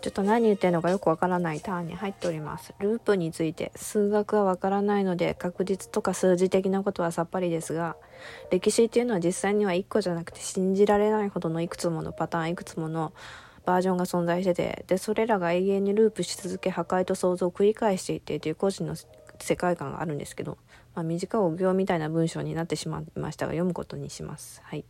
ちょっと何言ってるのかよくわからないターンに入っております。ループについて数学はわからないので確率とか数字的なことはさっぱりですが歴史っていうのは実際には1個じゃなくて信じられないほどのいくつものパターンいくつものバージョンが存在しててでそれらが永遠にループし続け破壊と創造を繰り返していってという個人の世界観があるんですけど、まあ、短いお行みたいな文章になってしまいましたが読むことにします。はい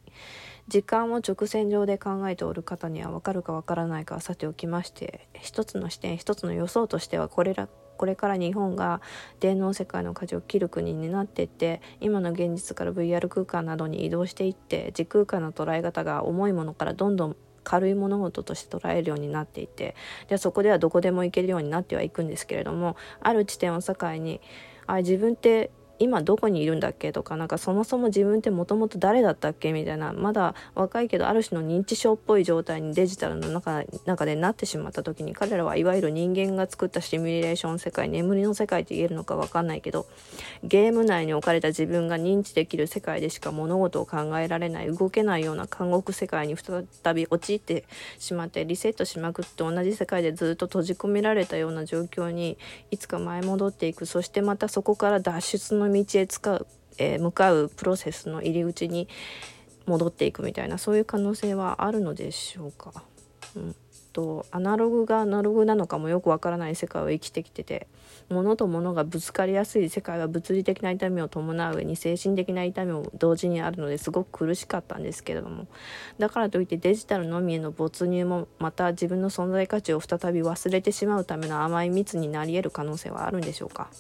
時間を直線上で考えておる方には分かるか分からないかはさておきまして一つの視点一つの予想としてはこれらこれから日本が電脳世界の舵を切る国になっていって今の現実から VR 空間などに移動していって時空間の捉え方が重いものからどんどん軽い物事として捉えるようになっていてでそこではどこでも行けるようになってはいくんですけれどもある地点を境にあ自分って今どこにいるんだっけとかなんかそもそも自分ってもともと誰だったっけみたいなまだ若いけどある種の認知症っぽい状態にデジタルの中中でなってしまった時に彼らはいわゆる人間が作ったシミュレーション世界眠りの世界って言えるのか分かんないけどゲーム内に置かれた自分が認知できる世界でしか物事を考えられない動けないような監獄世界に再び陥ってしまってリセットしまくって同じ世界でずっと閉じ込められたような状況にいつか前戻っていく。そしてまたそこから脱出の道へ使う、えー、向かうプロセスの入り口に戻っていくみたいなそういう可能性はあるのでしょうか。うんとアナログがアナログなのかもよくわからない世界を生きてきてて物と物がぶつかりやすい世界は物理的な痛みを伴う上に精神的な痛みも同時にあるのですごく苦しかったんですけれどもだからといってデジタルのみへの没入もまた自分の存在価値を再び忘れてしまうための甘い蜜になり得る可能性はあるんでしょうか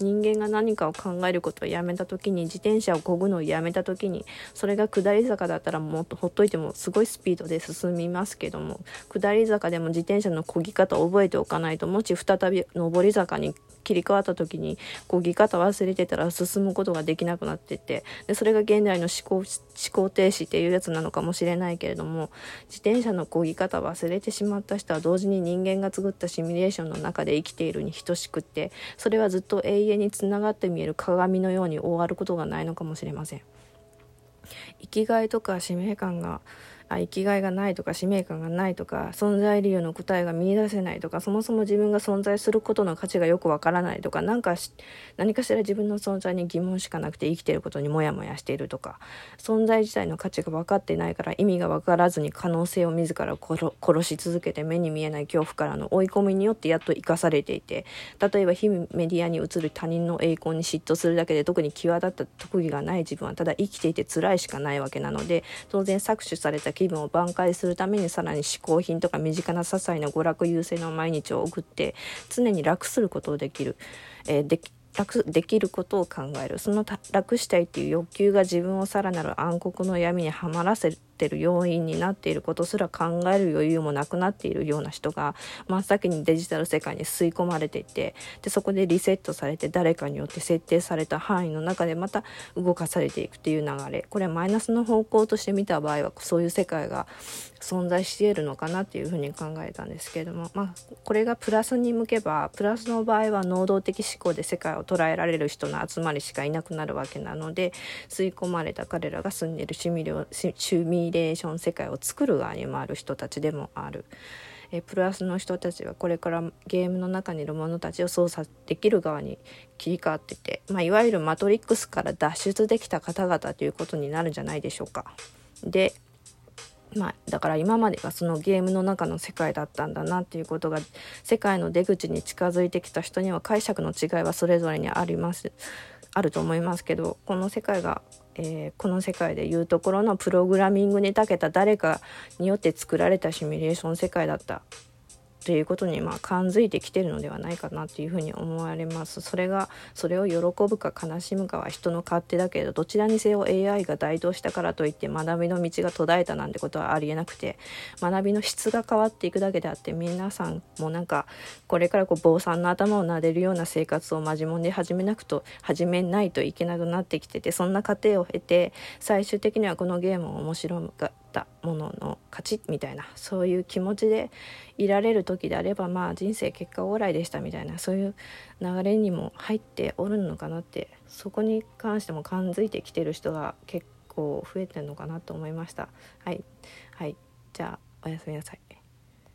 人間が何かを考えることをやめた時に自転車を漕ぐのをやめた時にそれが下り坂だったらもっとほっといてもすごいスピードで進みますけども下り坂でも自転車の漕ぎ方を覚えておかないともし再び上り坂に切り替わった時にこぎ方忘れてたら進むことができなくなっててでそれが現代の思考思考停止っていうやつなのかもしれないけれども自転車のこぎ方忘れてしまった人は同時に人間が作ったシミュレーションの中で生きているに等しくってそれはずっと永遠につながって見える鏡のように終わることがないのかもしれません。生きがいとか使命感が生きがいがないとか使命感がないとか存在理由の答えが見いだせないとかそもそも自分が存在することの価値がよくわからないとか何か何かしら自分の存在に疑問しかなくて生きていることにモヤモヤしているとか存在自体の価値が分かってないから意味が分からずに可能性を自ら殺し続けて目に見えない恐怖からの追い込みによってやっと生かされていて例えば非メディアに映る他人の栄光に嫉妬するだけで特に際立った特技がない自分はただ生きていて辛いしかないわけなので当然搾取された気分を挽回するためにさらに嗜好品とか身近な些細な娯楽優先の毎日を送って常に楽することをできる、えー、で楽できることを考える。その楽したいっていう欲求が自分をさらなる暗黒の闇にはまらせてる要因になっていることすら考える余裕もなくなっているような人が真っ先にデジタル世界に吸い込まれていてでそこでリセットされて誰かによって設定された範囲の中でまた動かされていくっていう流れ。これはマイナスの方向として見た場合はそういう世界が存在しているのかなっていうふうに考えたんですけれども、まあ、これがプラスに向けばプラスの場合は能動的思考で世界を捉えられる人の集まりしかいなくなるわけなので吸い込まれた彼らが住んでいるシミュレーション世界を作る側にもある人たちでもある。えプラスの人たちはこれからゲームの中にいる者たちを操作できる側に切り替わってて、まあ、いわゆるマトリックスから脱出できた方々ということになるんじゃないでしょうか。でまあ、だから今までがそのゲームの中の世界だったんだなっていうことが世界の出口に近づいてきた人には解釈の違いはそれぞれにありますあると思いますけどこの世界が、えー、この世界でいうところのプログラミングに長けた誰かによって作られたシミュレーション世界だった。ということにまあ感づいてきてるのではないかなというふうに思われます。それがそれを喜ぶか悲しむかは人の勝手だけどどちらにせよ AI が台頭したからといって学びの道が途絶えたなんてことはありえなくて学びの質が変わっていくだけであって皆さんもなんかこれからこう坊さんの頭を撫でるような生活をマジモンで始めなくと始めないといけなくなってきててそんな過程を経て最終的にはこのゲームを面白がったものの勝ちみたいなそういう気持ちでいられる時であればまあ人生結果往来でしたみたいなそういう流れにも入っておるのかなってそこに関しても感づいてきてる人が結構増えてるのかなと思いました。はい、はい、じゃあおやすみなさい。